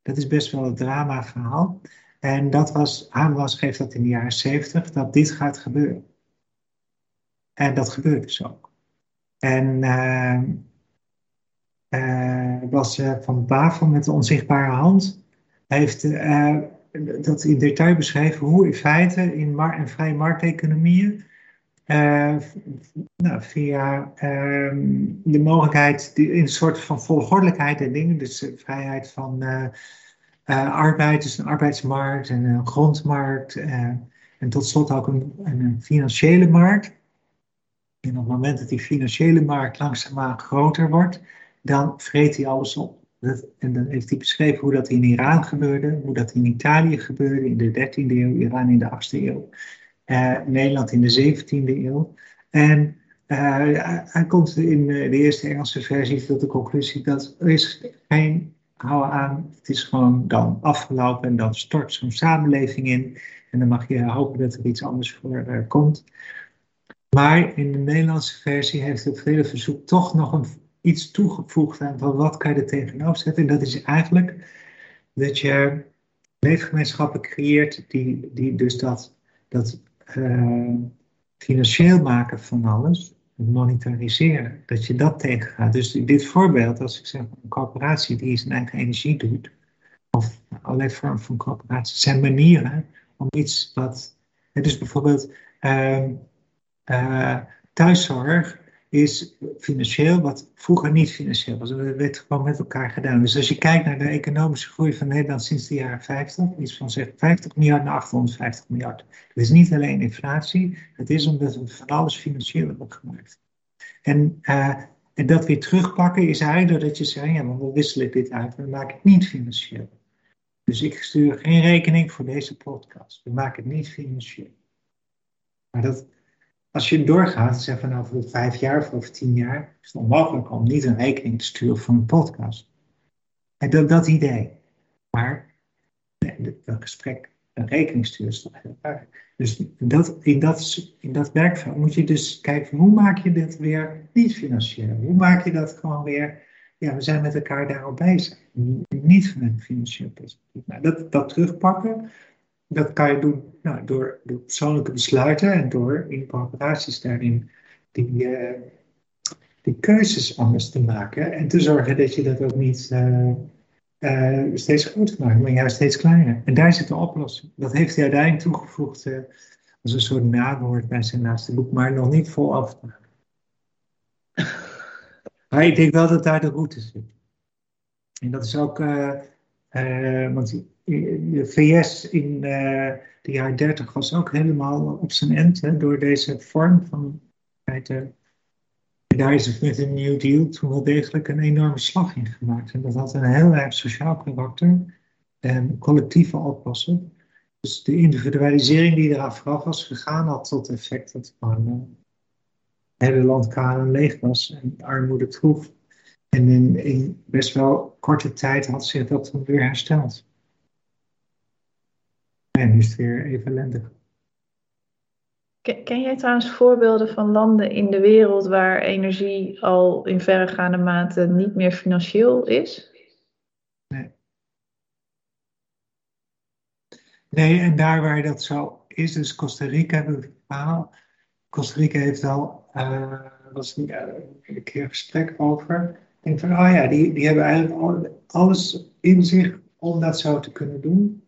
Dat is best wel het drama verhaal. En dat was, Hamas geeft dat in de jaren zeventig, dat dit gaat gebeuren. En dat gebeurt dus ook. En uh, uh, was uh, van Bavel met de onzichtbare hand, heeft dat in detail beschreven hoe in feite in mar en vrije markteconomieën nou, via ehm, de mogelijkheid, die, in een soort van volgordelijkheid en dingen, dus vrijheid van arbeid, dus een arbeidsmarkt en een grondmarkt en tot slot ook een, een financiële markt En op het moment dat die financiële markt langzaamaan groter wordt, dan vreet hij alles op. Dat, en dan heeft hij beschreven hoe dat in Iran gebeurde, hoe dat in Italië gebeurde in de 13e eeuw, Iran in de 8e eeuw, uh, Nederland in de 17e eeuw. En uh, hij komt in de eerste Engelse versie tot de conclusie dat er is geen hou aan, het is gewoon dan afgelopen en dan stort zo'n samenleving in. En dan mag je hopen dat er iets anders voor komt. Maar in de Nederlandse versie heeft het hele verzoek toch nog een, iets toegevoegd aan van wat kan je er tegenover zetten. En dat is eigenlijk dat je leefgemeenschappen creëert die, die dus dat, dat uh, financieel maken van alles, het monetariseren, dat je dat tegengaat. Dus dit voorbeeld, als ik zeg een corporatie die zijn eigen energie doet, of allerlei vormen van corporaties, zijn manieren om iets wat. Dus bijvoorbeeld uh, uh, thuiszorg is financieel wat vroeger niet financieel was. Dat werd gewoon met elkaar gedaan. Dus als je kijkt naar de economische groei van Nederland sinds de jaren 50, is van zeg 50 miljard naar 850 miljard. Het is niet alleen inflatie, het is omdat we van alles financieel hebben gemaakt. En, uh, en dat weer terugpakken is eigenlijk doordat je zegt, ja, want we wisselen dit uit, we maken het niet financieel. Dus ik stuur geen rekening voor deze podcast. We maken het niet financieel. Maar dat, als je doorgaat, zeg van over vijf jaar of over tien jaar, is het onmogelijk om niet een rekening te sturen voor een podcast. En dat, dat idee. Maar nee, dat gesprek, een rekening sturen is toch heel erg. Dus dat, in, dat, in dat werkveld moet je dus kijken, hoe maak je dit weer niet financieel? Hoe maak je dat gewoon weer, ja, we zijn met elkaar daarop bezig. Niet vanuit financieel perspectief. Nou, dat, dat terugpakken, dat kan je doen nou, door, door persoonlijke besluiten en door in corporaties daarin die, uh, die keuzes anders te maken. En te zorgen dat je dat ook niet uh, uh, steeds groter maakt, maar juist steeds kleiner. En daar zit de oplossing. Dat heeft hij uiteindelijk toegevoegd als een soort nawoord bij zijn laatste boek, maar nog niet vol af te maken. Maar ik denk wel dat daar de route zit. En dat is ook, want de VS in uh, de jaren 30 was ook helemaal op zijn end door deze vorm van. Daar is met een New Deal toen wel degelijk een enorme slag in gemaakt. En dat had een heel erg sociaal karakter en collectieve oplossing. Dus de individualisering die eraan vooraf was gegaan, had tot effect dat het hele land leeg was en armoede troef. En in, in, best wel korte tijd had zich dat weer hersteld. En nu is het weer even lendig. Ken jij trouwens voorbeelden van landen in de wereld waar energie al in verregaande mate niet meer financieel is? Nee. Nee, en daar waar dat zo is, dus Costa Rica hebben we verhaal. Costa Rica heeft al, uh, was uh, een keer gesprek over. Ik denk van, oh ja, die, die hebben eigenlijk alles in zich om dat zo te kunnen doen.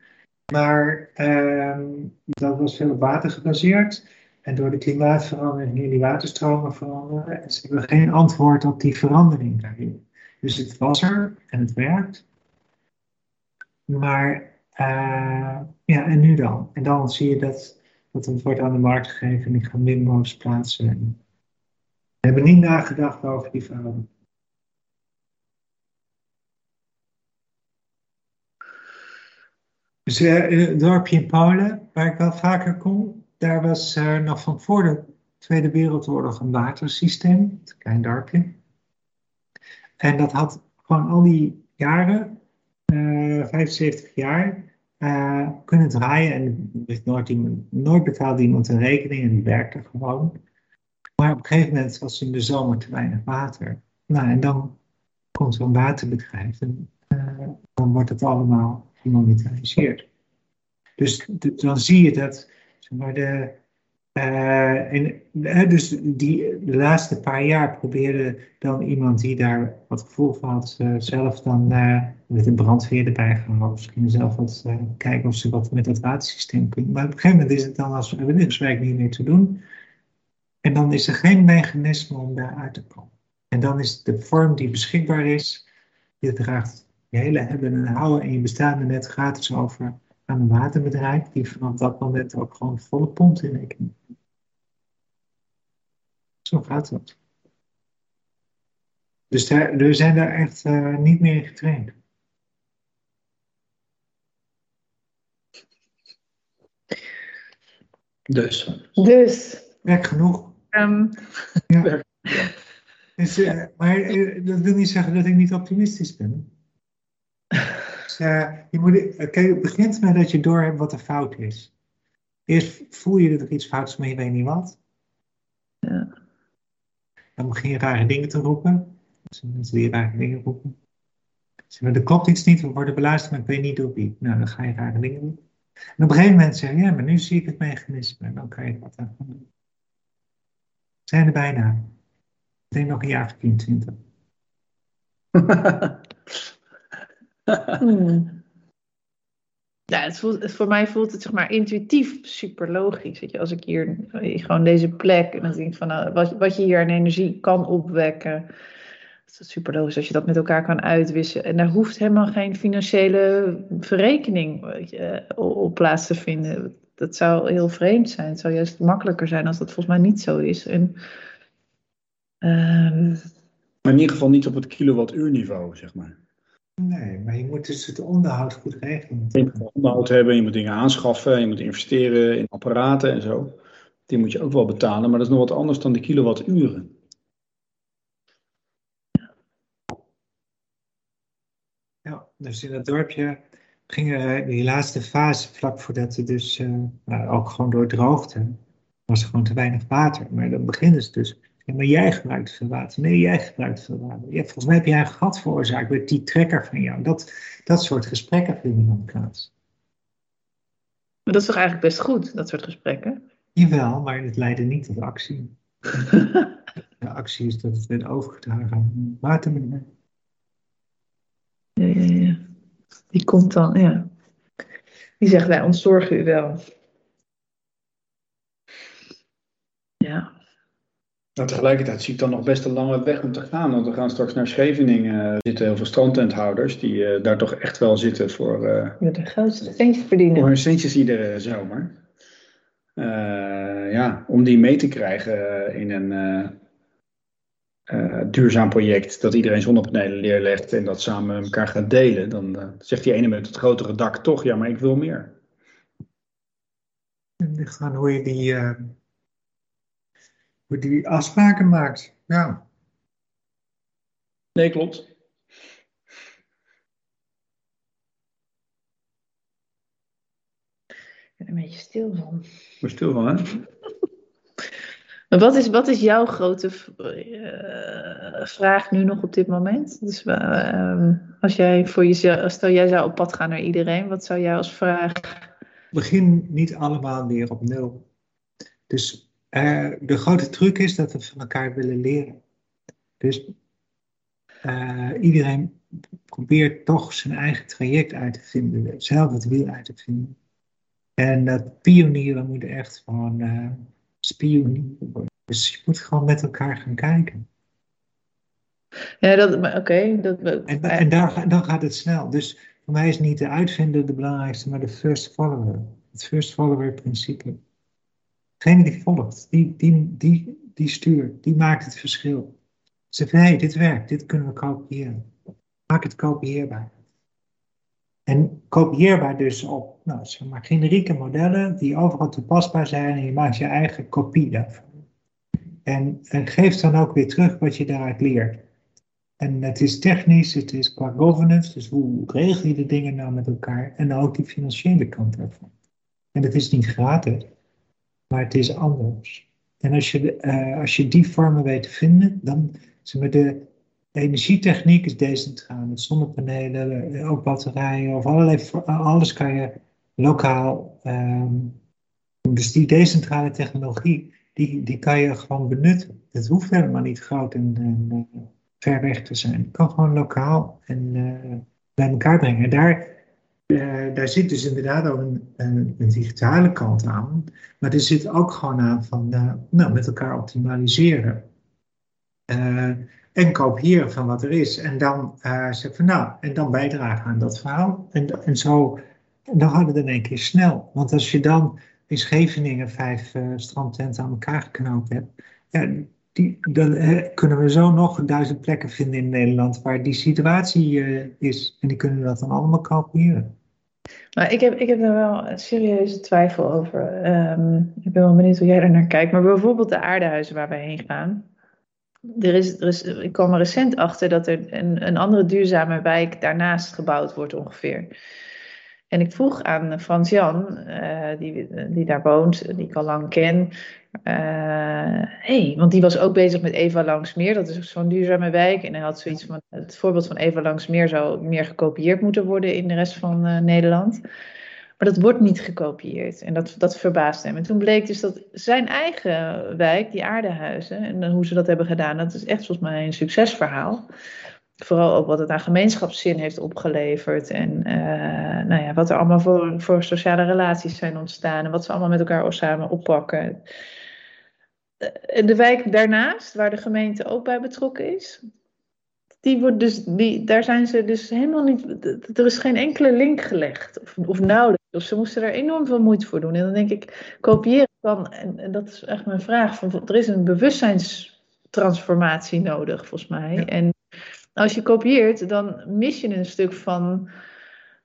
Maar uh, dat was veel op water gebaseerd. En door de klimaatverandering gingen die waterstromen veranderen. En ze hebben geen antwoord op die verandering daarin. Dus het was er en het werkt. Maar uh, ja, en nu dan? En dan zie je dat, dat het wordt aan de markt gegeven en die gaan windmolens plaatsen. We hebben niet nagedacht over die verandering. Dus het dorpje in Polen, waar ik wel vaker kom, daar was uh, nog van voor de Tweede Wereldoorlog een watersysteem, een klein dorpje. En dat had gewoon al die jaren, uh, eh, 75 jaar, kunnen draaien. En er nooit, iemand, nooit betaalde iemand een rekening en die werkte gewoon. Maar op een gegeven moment was in de zomer te weinig water. Nou, en dan komt zo'n waterbedrijf en dan wordt het allemaal gemonetariseerd. Dus dan zie je dat zeg maar, de, uh, en, dus die, de laatste paar jaar probeerde dan iemand die daar wat gevoel van had, uh, zelf dan uh, met een brandweer erbij gehaald. Misschien zelf wat kijken of ze wat met dat watersysteem kunnen. Maar op een gegeven moment is het dan als vrijwilligerswerk niet meer te doen. En dan is er geen mechanisme om daar uit te komen. En dan is de vorm die beschikbaar is, je draagt je hele hebben en houden en je bestaande net gratis over aan een waterbedrijf die vanaf dat moment ook gewoon volle pond in rekening Zo gaat het. Dus daar, we zijn daar echt uh, niet meer in getraind. Dus. Dus. Werk genoeg. Um. [laughs] Ja. Dus, uh, maar uh, dat wil niet zeggen dat ik niet optimistisch ben. Dus, uh, je moet, kijk, het begint met dat je doorhebt wat er fout is. Eerst voel je dat er iets fout is, maar je weet niet wat. Ja. Dan begin je rare dingen te roepen. Zijn mensen die rare dingen roepen. Zeggen, er klopt iets niet, we worden beluisterd, maar ik weet niet door wie. Nou, dan ga je rare dingen doen. En op een gegeven moment zeg je, ja, maar nu zie ik het mechanisme. En dan kan je wat aan doen. We zijn er bijna. Ik denk nog een jaar of 24. [laughs] hmm. [laughs] Ja, het voelt, voor mij voelt het zeg maar intuïtief super logisch. Weet je, als ik hier gewoon deze plek en dan denk van nou, wat, wat je hier aan energie kan opwekken. Het is super logisch als je dat met elkaar kan uitwisselen. En daar hoeft helemaal geen financiële verrekening je, op plaats te vinden. Dat zou heel vreemd zijn. Het zou juist makkelijker zijn als dat volgens mij niet zo is. En, um... Maar in ieder geval niet op het kilowattuur niveau, zeg maar. Nee, maar je moet dus het onderhoud goed regelen. Je moet onderhoud hebben, je moet dingen aanschaffen, je moet investeren in apparaten en zo. Die moet je ook wel betalen, maar dat is nog wat anders dan de kilowatturen. Ja, dus in dat dorpje gingen die laatste fase, vlak voordat het dus uh, nou, ook gewoon doordroogde, was er gewoon te weinig water. Maar dan beginnen ze dus ja, maar jij gebruikt veel water. Nee, jij gebruikt veel water. Ja, volgens mij heb jij een gat veroorzaakt met die trekker van jou. Dat, dat soort gesprekken vinden dan plaats. Maar dat is toch eigenlijk best goed, dat soort gesprekken? Jawel, maar het leidde niet tot actie. [laughs] de actie is dat het werd overgedragen aan watermeneer. Ja, ja, ja. Die komt dan, ja. Die zegt, wij ontzorgen u wel. Ja. Nou, tegelijkertijd zie ik dan nog best een lange weg om te gaan. Want we gaan straks naar Scheveningen. Er zitten heel veel strandtenthouders die uh, daar toch echt wel zitten voor... Uh, ja, de grootste centjes verdienen. Voor hun centjes iedere zomer. Uh, ja, om die mee te krijgen in een duurzaam project. Dat iedereen zonnepanelen neerlegt en dat samen elkaar gaat delen. Dan zegt die ene met het grotere dak toch, ja, maar ik wil meer. En dan hoe je die hoe die afspraken maakt. Ja. Nee, klopt. Ik ben er een beetje stil van. Ben stil van, hè? [laughs] Maar wat is, wat is jouw grote uh, vraag nu nog op dit moment? Dus uh, als jij voor jezelf, stel jij zou op pad gaan naar iedereen, wat zou jij als vraag? Begin niet allemaal weer op nul. Dus uh, de grote truc is dat we van elkaar willen leren. Dus uh, iedereen probeert toch zijn eigen traject uit te vinden, zelf het wiel uit te vinden. En dat pionieren moet echt gewoon uh, spionieren worden. Dus je moet gewoon met elkaar gaan kijken. Ja, dat, oké. Okay, dat, en, en daar, dan gaat het snel. Dus voor mij is niet de uitvinder de belangrijkste, maar de first follower. Het first follower principe. Degene die volgt, die, die, die, die stuurt, die maakt het verschil. Ze hé, dit werkt, dit kunnen we kopiëren. Maak het kopieerbaar. En kopieerbaar dus op nou, zeg maar, generieke modellen die overal toepasbaar zijn en je maakt je eigen kopie daarvan. En, en geef dan ook weer terug wat je daaruit leert. En het is technisch, het is qua governance, dus hoe regel je de dingen nou met elkaar en ook die financiële kant daarvan. En het is niet gratis maar het is anders. En als je, uh, als je die vormen weet te vinden, dan zeg maar, de energietechniek is decentraal. Zonnepanelen, eh, ook batterijen of allerlei, alles kan je lokaal. Um, dus die decentrale technologie, die, die kan je gewoon benutten. Het hoeft helemaal niet groot en, en ver weg te zijn. Het kan gewoon lokaal en bij elkaar brengen. Daar uh, daar zit dus inderdaad ook een, een, digitale kant aan. Maar er zit ook gewoon aan van uh, nou, met elkaar optimaliseren. Uh, en kopiëren van wat er is. En dan zeg van nou, en dan bijdragen aan dat verhaal. En, en zo, dan gaat het in één keer snel. Want als je dan in Scheveningen vijf strandtenten aan elkaar geknoopt hebt. Ja, die, dan kunnen we zo nog duizend plekken vinden in Nederland waar die situatie is. En die kunnen dat dan allemaal kalculeren. Maar ik heb, ik heb daar wel een serieuze twijfel over. Ehm, ik ben wel benieuwd hoe jij er naar kijkt. Maar bijvoorbeeld de aardehuizen waar wij heen gaan. Er is, er is, ik kwam er recent achter dat er een, een andere duurzame wijk daarnaast gebouwd wordt ongeveer. En ik vroeg aan Frans Jan, uh, die, die daar woont, die ik al lang ken. Uh, hey, want die was ook bezig met Eva Langsmeer. Dat is zo'n duurzame wijk. En hij had zoiets van: het voorbeeld van Eva Langsmeer zou meer gekopieerd moeten worden in de rest van uh, Nederland. Maar dat wordt niet gekopieerd. En dat, dat verbaast hem. En toen bleek dus dat zijn eigen wijk, die aardehuizen, en hoe ze dat hebben gedaan, dat is echt volgens mij een succesverhaal vooral ook wat het aan gemeenschapszin heeft opgeleverd. En uh, nou ja, wat er allemaal voor, voor sociale relaties zijn ontstaan. En wat ze allemaal met elkaar samen oppakken. En de wijk daarnaast, waar de gemeente ook bij betrokken is. Die wordt dus, die, daar zijn ze dus helemaal niet. Er is geen enkele link gelegd. Of, of nauwelijks. Of ze moesten er enorm veel moeite voor doen. En dan denk ik, kopiëren kan. En, en dat is echt mijn vraag. Van, er is een bewustzijnstransformatie nodig, volgens mij. En als je kopieert, dan mis je een stuk van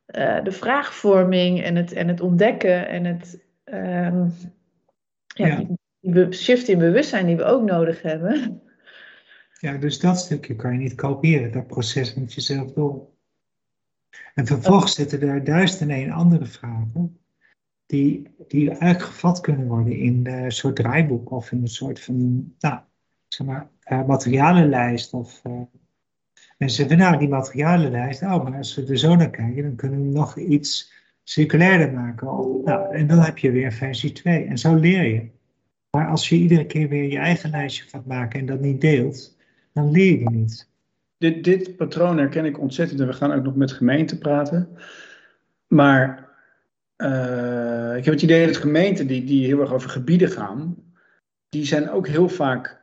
uh, de vraagvorming en het, en het ontdekken en het um, ja, ja. Die, shift in bewustzijn die we ook nodig hebben. Ja, dus dat stukje kan je niet kopiëren. Dat proces moet je zelf door. En vervolgens zitten er duizend en één andere vragen. Die, die eigenlijk gevat kunnen worden in een soort draaiboek of in een soort van, nou, zeg maar, uh, materialenlijst of uh, en ze zeggen, nou, die materialenlijst, oh, maar als we er zo naar kijken, dan kunnen we nog iets circulairder maken. nou, en dan heb je weer versie 2. En zo leer je. Maar als je iedere keer weer je eigen lijstje gaat maken en dat niet deelt, dan leer je niet. Dit, dit patroon herken ik ontzettend en we gaan ook nog met gemeenten praten. Maar uh, ik heb het idee dat gemeenten die, die heel erg over gebieden gaan, die zijn ook heel vaak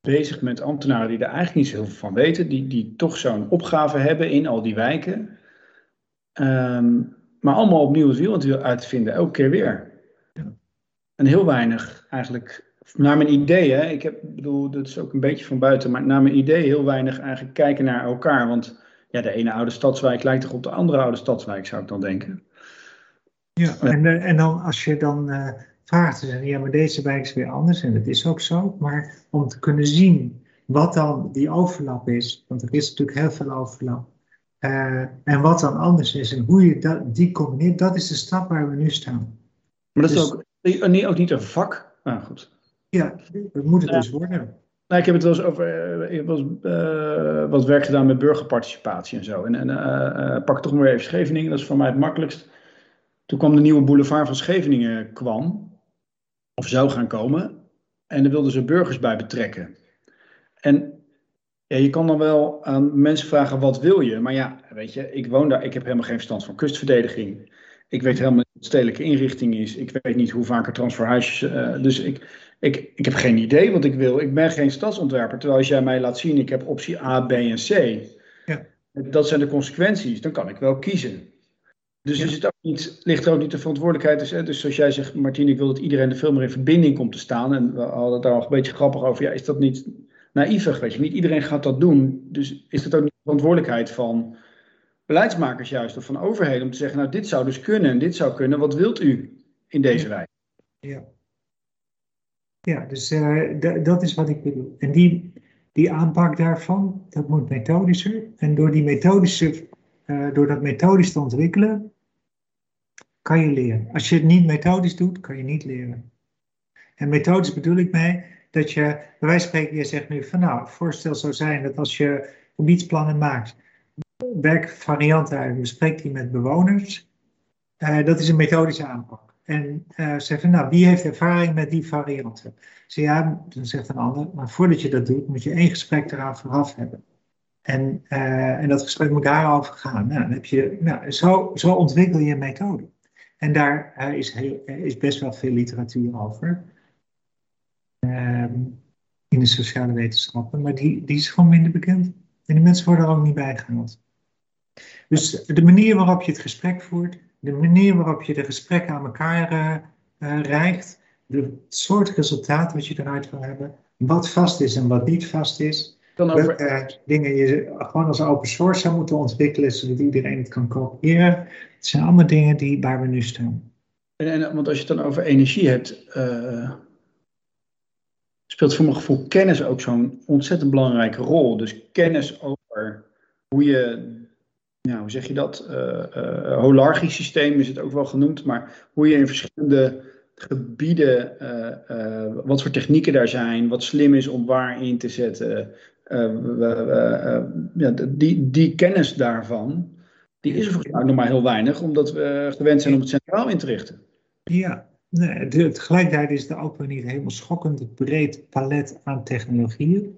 bezig met ambtenaren die er eigenlijk niet zo heel veel van weten, die, die toch zo'n opgave hebben in al die wijken. Um, maar allemaal opnieuw het wiel uitvinden, elke keer weer. En heel weinig eigenlijk, naar mijn idee, hè, ik heb, bedoel, dat is ook een beetje van buiten, maar naar mijn idee heel weinig eigenlijk kijken naar elkaar. Want ja, de ene oude stadswijk lijkt toch op de andere oude stadswijk, zou ik dan denken. Ja, en, en dan als je dan uh, Ze zeggen, ja, maar deze wijk is weer anders en dat is ook zo. Maar om te kunnen zien wat dan die overlap is, want er is natuurlijk heel veel overlap. Uh, en wat dan anders is en hoe je dat, die combineert, dat is de stap waar we nu staan. Maar dat is dus- ook, niet, ook niet een vak? Nou goed. Ja, dat moet het dus worden. Nou, ik heb het wel eens over. Eh, ik heb wel eens, uh, wat werk gedaan met burgerparticipatie en zo. En, en uh, pak toch maar even Scheveningen, dat is voor mij het makkelijkst. Toen kwam de nieuwe boulevard van Scheveningen kwam of zou gaan komen. En daar wilden ze burgers bij betrekken. En ja, je kan dan wel aan mensen vragen, wat wil je? Maar ja, weet je, ik woon daar, ik heb helemaal geen verstand van kustverdediging. Ik weet helemaal niet wat stedelijke inrichting is. Ik weet niet hoe vaak er transferhuisjes... Uh, dus ik, ik, ik heb geen idee wat ik wil. Ik ben geen stadsontwerper. Terwijl als jij mij laat zien, ik heb optie A, B en C. Ja. Dat zijn de consequenties. Dan kan ik wel kiezen. Dus is het ook niet, ligt er ook niet de verantwoordelijkheid. Dus, dus zoals jij zegt, Martien, ik wil dat iedereen er veel meer in verbinding komt te staan. En we hadden het daar al een beetje grappig over. Ja, is dat niet naïvig? Weet je, niet iedereen gaat dat doen. Dus is het ook niet de verantwoordelijkheid van beleidsmakers juist of van overheden om te zeggen, nou dit zou dus kunnen en dit zou kunnen. Wat wilt u in deze wijk? Ja. Ja, dus uh, dat is wat ik bedoel. En die, die aanpak daarvan, dat moet methodischer. En door die methodische, uh, door dat methodisch te ontwikkelen, kan je leren. Als je het niet methodisch doet, kan je niet leren. En methodisch bedoel ik mee dat je, bij wijze van spreken, je zegt nu van nou, het voorstel zou zijn dat als je gebiedsplannen maakt, werk varianten uit, bespreek die met bewoners. Uh, dat is een methodische aanpak. En uh, zeg van nou, wie heeft ervaring met die varianten? Zeg ja, dan zegt een ander, maar voordat je dat doet, moet je één gesprek eraan vooraf hebben. En, uh, en dat gesprek moet daarover gaan. Nou, dan heb je, nou, zo, zo ontwikkel je een methode. En daar uh, is, heel, is, best wel veel literatuur over. Um, in de sociale wetenschappen, maar die, die is gewoon minder bekend. En die mensen worden er ook niet bijgehaald. Dus de manier waarop je het gesprek voert, de manier waarop je de gesprekken aan elkaar uh, uh, reikt, de soort resultaat wat je eruit wil hebben, wat vast is en wat niet vast is. Dan over... Welke dingen je gewoon als open source zou moeten ontwikkelen, zodat iedereen het kan kopiëren. Het zijn allemaal dingen die, waar we nu staan. En, en, want als je het dan over energie hebt, uh, speelt voor mijn gevoel kennis ook zo'n ontzettend belangrijke rol. Dus kennis over hoe je, ja, hoe zeg je dat, uh, uh, holarchisch systeem is het ook wel genoemd, maar hoe je in verschillende gebieden, wat voor technieken daar zijn, wat slim is om waar in te zetten, ja, die, die kennis daarvan, die is er volgens mij nog maar heel weinig, omdat we gewend zijn om het centraal in te richten. Ja, nee, tegelijkertijd is er ook weer niet helemaal schokkend breed palet aan technologieën.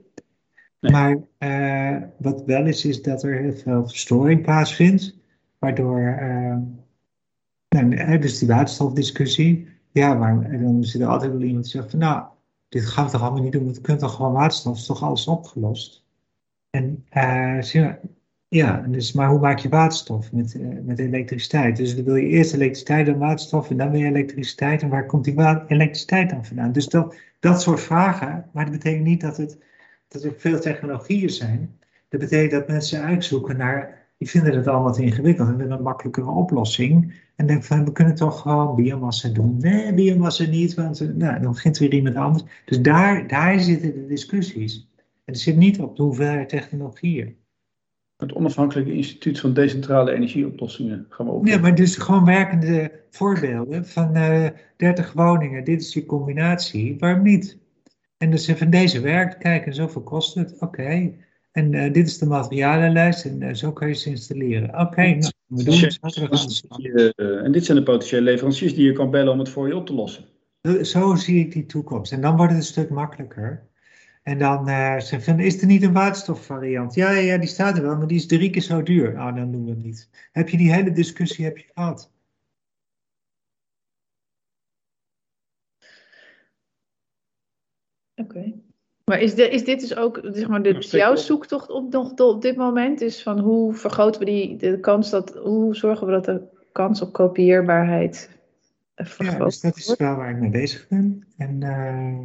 Maar uh, wat wel is, is dat er heel veel verstoring plaatsvindt. Waardoor, uh, nou, dus die waterstofdiscussie. Ja, maar dan zit er altijd wel iemand die zegt van nou, dit gaan we toch allemaal niet doen, want we kunnen toch gewoon waterstof, is toch alles opgelost. En uh, ja, dus, maar hoe maak je waterstof met, uh, met elektriciteit? Dus dan wil je eerst elektriciteit en waterstof en dan weer elektriciteit. En waar komt die elektriciteit dan vandaan? Dus dat, dat soort vragen, maar dat betekent niet dat, het, dat er veel technologieën zijn. Dat betekent dat mensen uitzoeken naar, die vinden het allemaal te ingewikkeld en willen een makkelijkere oplossing. En denken van, we kunnen toch gewoon biomassa doen. Nee, biomassa niet, want eh, nou, dan begint weer iemand anders. Dus daar, daar zitten de discussies. En het zit niet op de hoeveelheid technologieën. Het onafhankelijke instituut van decentrale energieoplossingen gaan we op. Ja, maar dus gewoon werkende voorbeelden van uh, eh, 30 woningen. Dit is die combinatie. Waarom niet? En dus van deze werkt, kijk, en zoveel kost het. Oké. En uh, dit is de materialenlijst en uh, zo kan je ze installeren. Oké, okay, nou, we doen het. en dit zijn de potentiële leveranciers die je kan bellen om het voor je op te lossen. Zo zie ik die toekomst. En dan wordt het een stuk makkelijker. En dan uh, ze van, is er niet een waterstofvariant? Ja, ja, die staat er wel, maar die is drie keer zo duur. Ah, dan doen we het niet. Heb je die hele discussie heb je gehad? Oké. Maar is, de, is dit dus ook zeg maar, de, jouw zoektocht op, nog, op dit moment? Is van hoe vergroten we die, de kans dat, hoe zorgen we dat de kans op kopieerbaarheid vergroot ja, dus dat is wel waar ik mee bezig ben. En uh,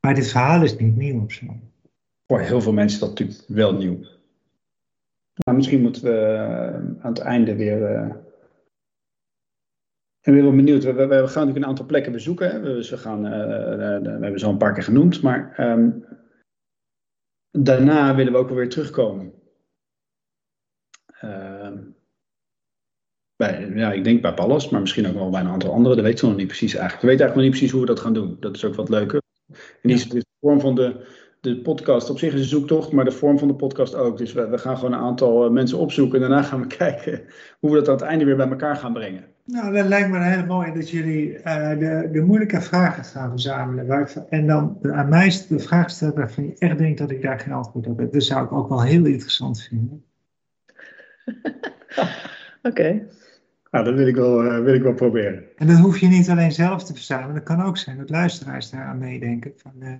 maar dit verhaal is niet nieuw of zo. Voor heel veel mensen is dat natuurlijk wel nieuw. Maar misschien moeten we eh, aan het einde weer. Uh... Ik ben wel benieuwd. We, we, gaan natuurlijk een aantal plekken bezoeken. Dus we, gaan, uh, we hebben ze al een paar keer genoemd. Maar um, daarna willen we ook wel weer terugkomen. Uh, bij, ja, ik denk bij Pallas, maar misschien ook wel bij een aantal andere. Dat weten we nog niet precies eigenlijk. We weten eigenlijk nog niet precies hoe we dat gaan doen. Dat is ook wat leuker. En die is de vorm van de, de podcast op zich is een zoektocht, maar de vorm van de podcast ook. Dus we, we gaan gewoon een aantal eh, mensen opzoeken en daarna gaan we [laughs] kijken hoe we dat aan het einde weer bij elkaar gaan brengen. Nou, dat lijkt me heel mooi dat jullie uh, de, de moeilijke vragen gaan verzamelen. Waar, en dan aan mij de vraag stellen waarvan je echt denkt dat ik daar geen antwoord op heb. Dat zou ik ook wel heel interessant vinden. [laughs] Oké. Nou, dat wil ik, wel, uh, wil ik wel proberen. En dat hoef je niet alleen zelf te verzamelen. Dat kan ook zijn dat luisteraars daaraan meedenken. Van, uh,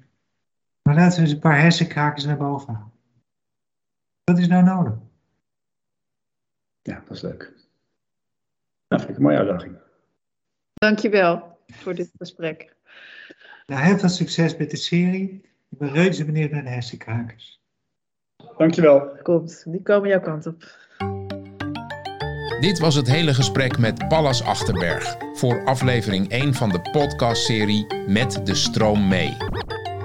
maar laten we eens een paar hersenkrakers naar boven halen. Wat is nou nodig? Ja, dat is leuk. Nou, vind ik een mooie uitdaging. Dankjewel voor dit gesprek. Nou, heel veel succes met de serie. Ik ben reuze benieuwd naar de hersenkrakers. Dankjewel. Komt, die komen jouw kant op. Dit was het hele gesprek met Pallas Achterberg voor aflevering 1 van de podcastserie Met de stroom mee.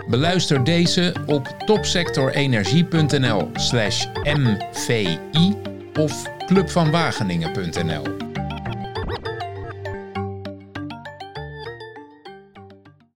Beluister deze op topsectorenergie.nl/mvi of clubvanwageningen.nl.